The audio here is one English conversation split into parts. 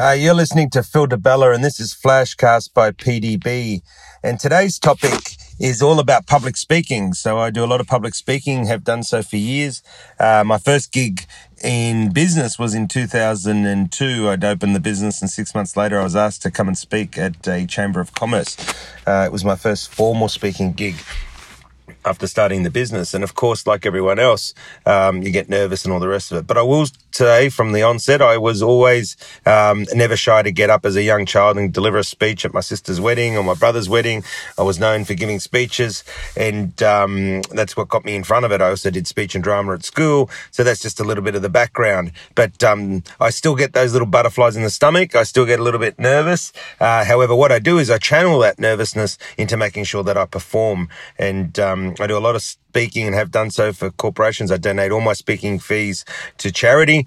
Uh, you're listening to Phil Di Bella, and this is Flashcast by PDB. And today's topic is all about public speaking. So I do a lot of public speaking, have done so for years. Uh, my first gig in business was in 2002. I'd opened the business, and six months later, I was asked to come and speak at a Chamber of Commerce. Uh, it was my first formal speaking gig after starting the business. And of course, like everyone else, um, you get nervous and all the rest of it. But I will say from the onset, I was always um, never shy to get up as a young child and deliver a speech at my sister's wedding or my brother's wedding. I was known for giving speeches, and um, that's what got me in front of it. I also did speech and drama at school, so that's just a little bit of the background. But um, I still get those little butterflies in the stomach. I still get a little bit nervous. Uh, however, what I do is I channel that nervousness into making sure that I perform, and um, I do a lot of speaking and have done so for corporations. I donate all my speaking fees to charity.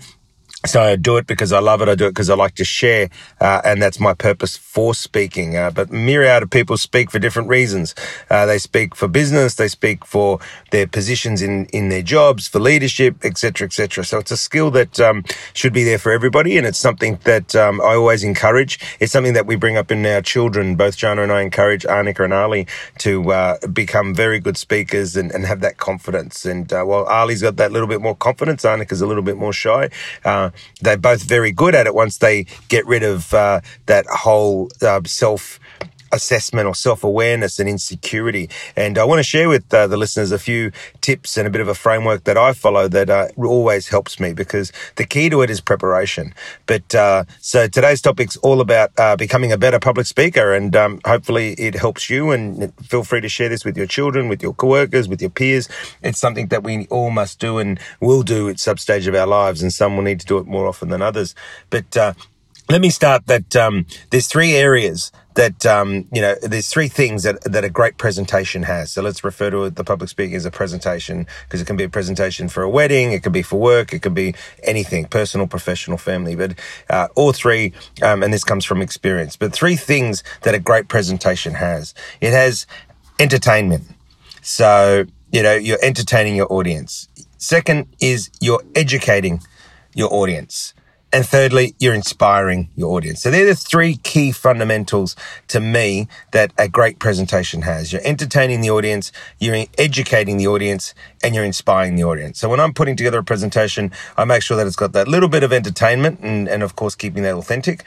So I do it because I love it. I do it because I like to share, uh, and that's my purpose for speaking. Uh, but myriad of people speak for different reasons. Uh, they speak for business, they speak for their positions in in their jobs, for leadership, etc., etc. So it's a skill that um, should be there for everybody, and it's something that um, I always encourage. It's something that we bring up in our children. Both Jana and I encourage Arnika and Ali to uh, become very good speakers and, and have that confidence. And uh, while Ali's got that little bit more confidence, Arnika's a little bit more shy uh, they're both very good at it once they get rid of uh, that whole uh, self assessment or self awareness and insecurity. And I want to share with uh, the listeners a few tips and a bit of a framework that I follow that uh, always helps me because the key to it is preparation. But uh, so today's topic's all about uh, becoming a better public speaker, and um, hopefully it helps you. And feel free to share this with your children, with your coworkers, with your peers. It's something that we all must do and will do at some stage of our lives, and some will need to do it more often than others. But uh, let me start that um, there's three areas that um, you know there's three things that, that a great presentation has. So let's refer to the public speaking as a presentation because it can be a presentation for a wedding it can be for work it can be anything personal professional family but uh, all three um, and this comes from experience but three things that a great presentation has. It has entertainment. So you know you're entertaining your audience. Second is you're educating your audience and thirdly, you're inspiring your audience. So they're the three key fundamentals to me that a great presentation has. You're entertaining the audience, you're educating the audience, and you're inspiring the audience. So when I'm putting together a presentation, I make sure that it's got that little bit of entertainment and, and of course keeping that authentic.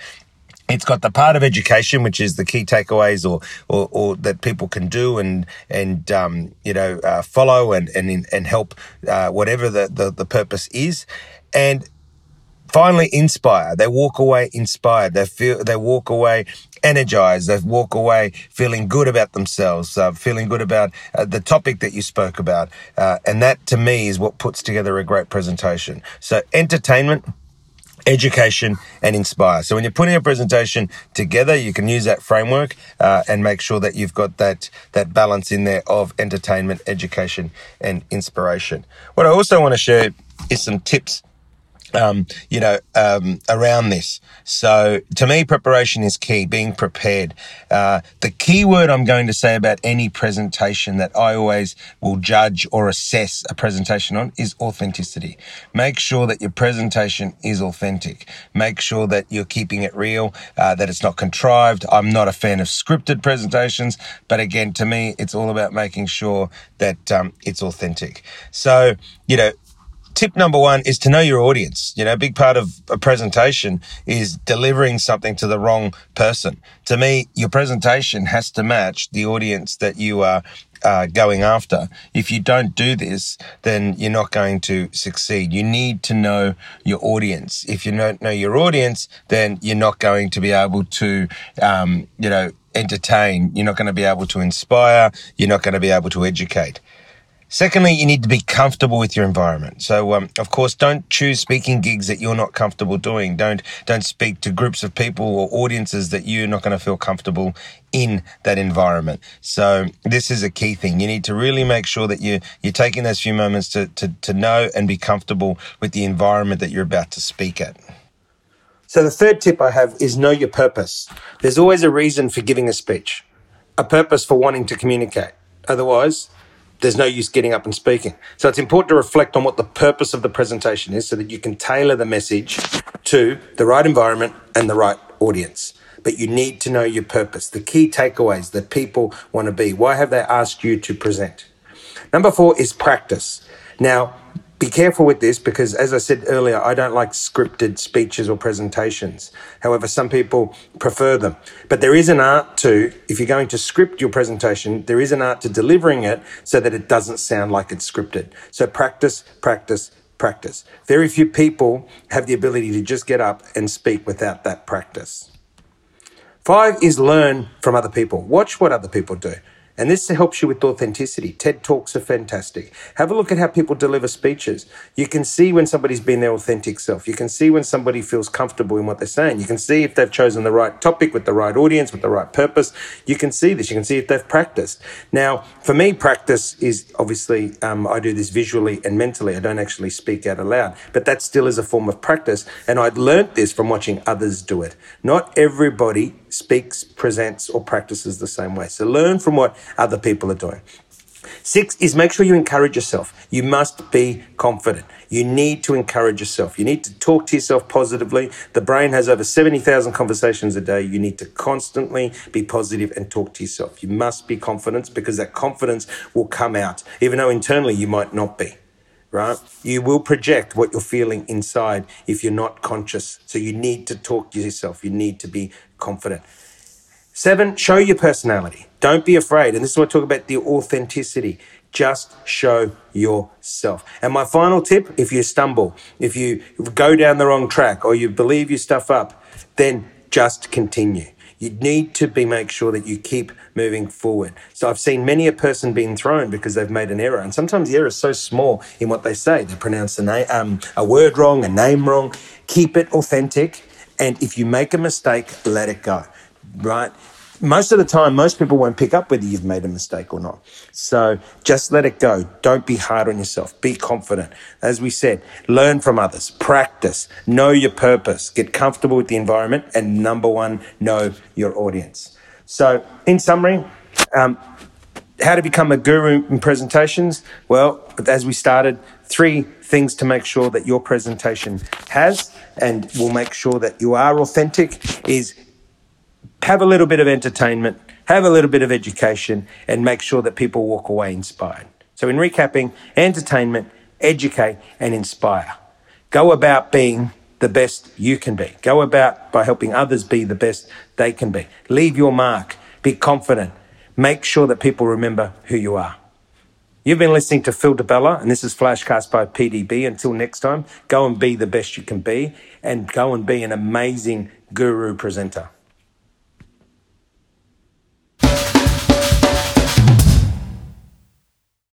It's got the part of education, which is the key takeaways or, or, or that people can do and, and, um, you know, uh, follow and, and, and help, uh, whatever the, the, the purpose is. And finally inspire. They walk away inspired. They feel, they walk away energized. They walk away feeling good about themselves, uh, feeling good about uh, the topic that you spoke about. Uh, and that to me is what puts together a great presentation. So entertainment, education and inspire. So when you're putting a presentation together, you can use that framework uh, and make sure that you've got that that balance in there of entertainment, education, and inspiration. What I also want to share is some tips um, you know, um, around this. So to me, preparation is key, being prepared. Uh, the key word I'm going to say about any presentation that I always will judge or assess a presentation on is authenticity. Make sure that your presentation is authentic. Make sure that you're keeping it real, uh, that it's not contrived. I'm not a fan of scripted presentations, but again, to me, it's all about making sure that um, it's authentic. So, you know, tip number one is to know your audience. You know, a big part of a presentation is delivering something to the wrong person. To me, your presentation has to match the audience that you are uh, going after. If you don't do this, then you're not going to succeed. You need to know your audience. If you don't know your audience, then you're not going to be able to, um, you know, entertain. You're not going to be able to inspire. You're not going to be able to educate. Secondly, you need to be comfortable with your environment. So, um, of course, don't choose speaking gigs that you're not comfortable doing. Don't don't speak to groups of people or audiences that you're not going to feel comfortable in that environment. So, this is a key thing. You need to really make sure that you you're taking those few moments to to, to know and be comfortable with the environment that you're about to speak at. So, the third tip I have is know your purpose. There's always a reason for giving a speech, a purpose for wanting to communicate. Otherwise, there's no use getting up and speaking. So it's important to reflect on what the purpose of the presentation is so that you can tailor the message to the right environment and the right audience. But you need to know your purpose, the key takeaways that people want to be. Why have they asked you to present? Number four is practice. Now, be careful with this because, as I said earlier, I don't like scripted speeches or presentations. However, some people prefer them. But there is an art to, if you're going to script your presentation, there is an art to delivering it so that it doesn't sound like it's scripted. So practice, practice, practice. Very few people have the ability to just get up and speak without that practice. Five is learn from other people. Watch what other people do. And this helps you with authenticity. TED Talks are fantastic. Have a look at how people deliver speeches. You can see when somebody's been their authentic self. You can see when somebody feels comfortable in what they're saying. You can see if they've chosen the right topic with the right audience, with the right purpose. You can see this. You can see if they've practiced. Now, for me, practice is obviously, um, I do this visually and mentally. I don't actually speak out aloud, but that still is a form of practice. And I'd this from watching others do it. Not everybody speaks, presents, or practices the same way. So learn from what other people are doing. Six is make sure you encourage yourself. You must be confident. You need to encourage yourself. You need to talk to yourself positively. The brain has over 70,000 conversations a day. You need to constantly be positive and talk to yourself. You must be confident because that confidence will come out, even though internally you might not be right? You will project what you're feeling inside if you're not conscious. So you need to talk to yourself. You need to be confident. Seven, show your personality. Don't be afraid. And this is what I talk about the authenticity. Just show yourself. And my final tip if you stumble, if you go down the wrong track or you believe you stuff up, then just continue. You need to be make sure that you keep moving forward. So I've seen many a person being thrown because they've made an error, and sometimes the error is so small in what they say. They pronounce a name, um, a word wrong, a name wrong. Keep it authentic, and if you make a mistake, let it go right? Most of the time, most people won't pick up whether you've made a mistake or not. So just let it go. Don't be hard on yourself. Be confident. As we said, learn from others, practice, know your purpose, get comfortable with the environment, and number one, know your audience. So, in summary, um, how to become a guru in presentations? Well, as we started, three things to make sure that your presentation has and will make sure that you are authentic is have a little bit of entertainment, have a little bit of education, and make sure that people walk away inspired. So, in recapping, entertainment, educate, and inspire. Go about being the best you can be. Go about by helping others be the best they can be. Leave your mark. Be confident. Make sure that people remember who you are. You've been listening to Phil Di Bella, and this is Flashcast by PDB. Until next time, go and be the best you can be, and go and be an amazing guru presenter.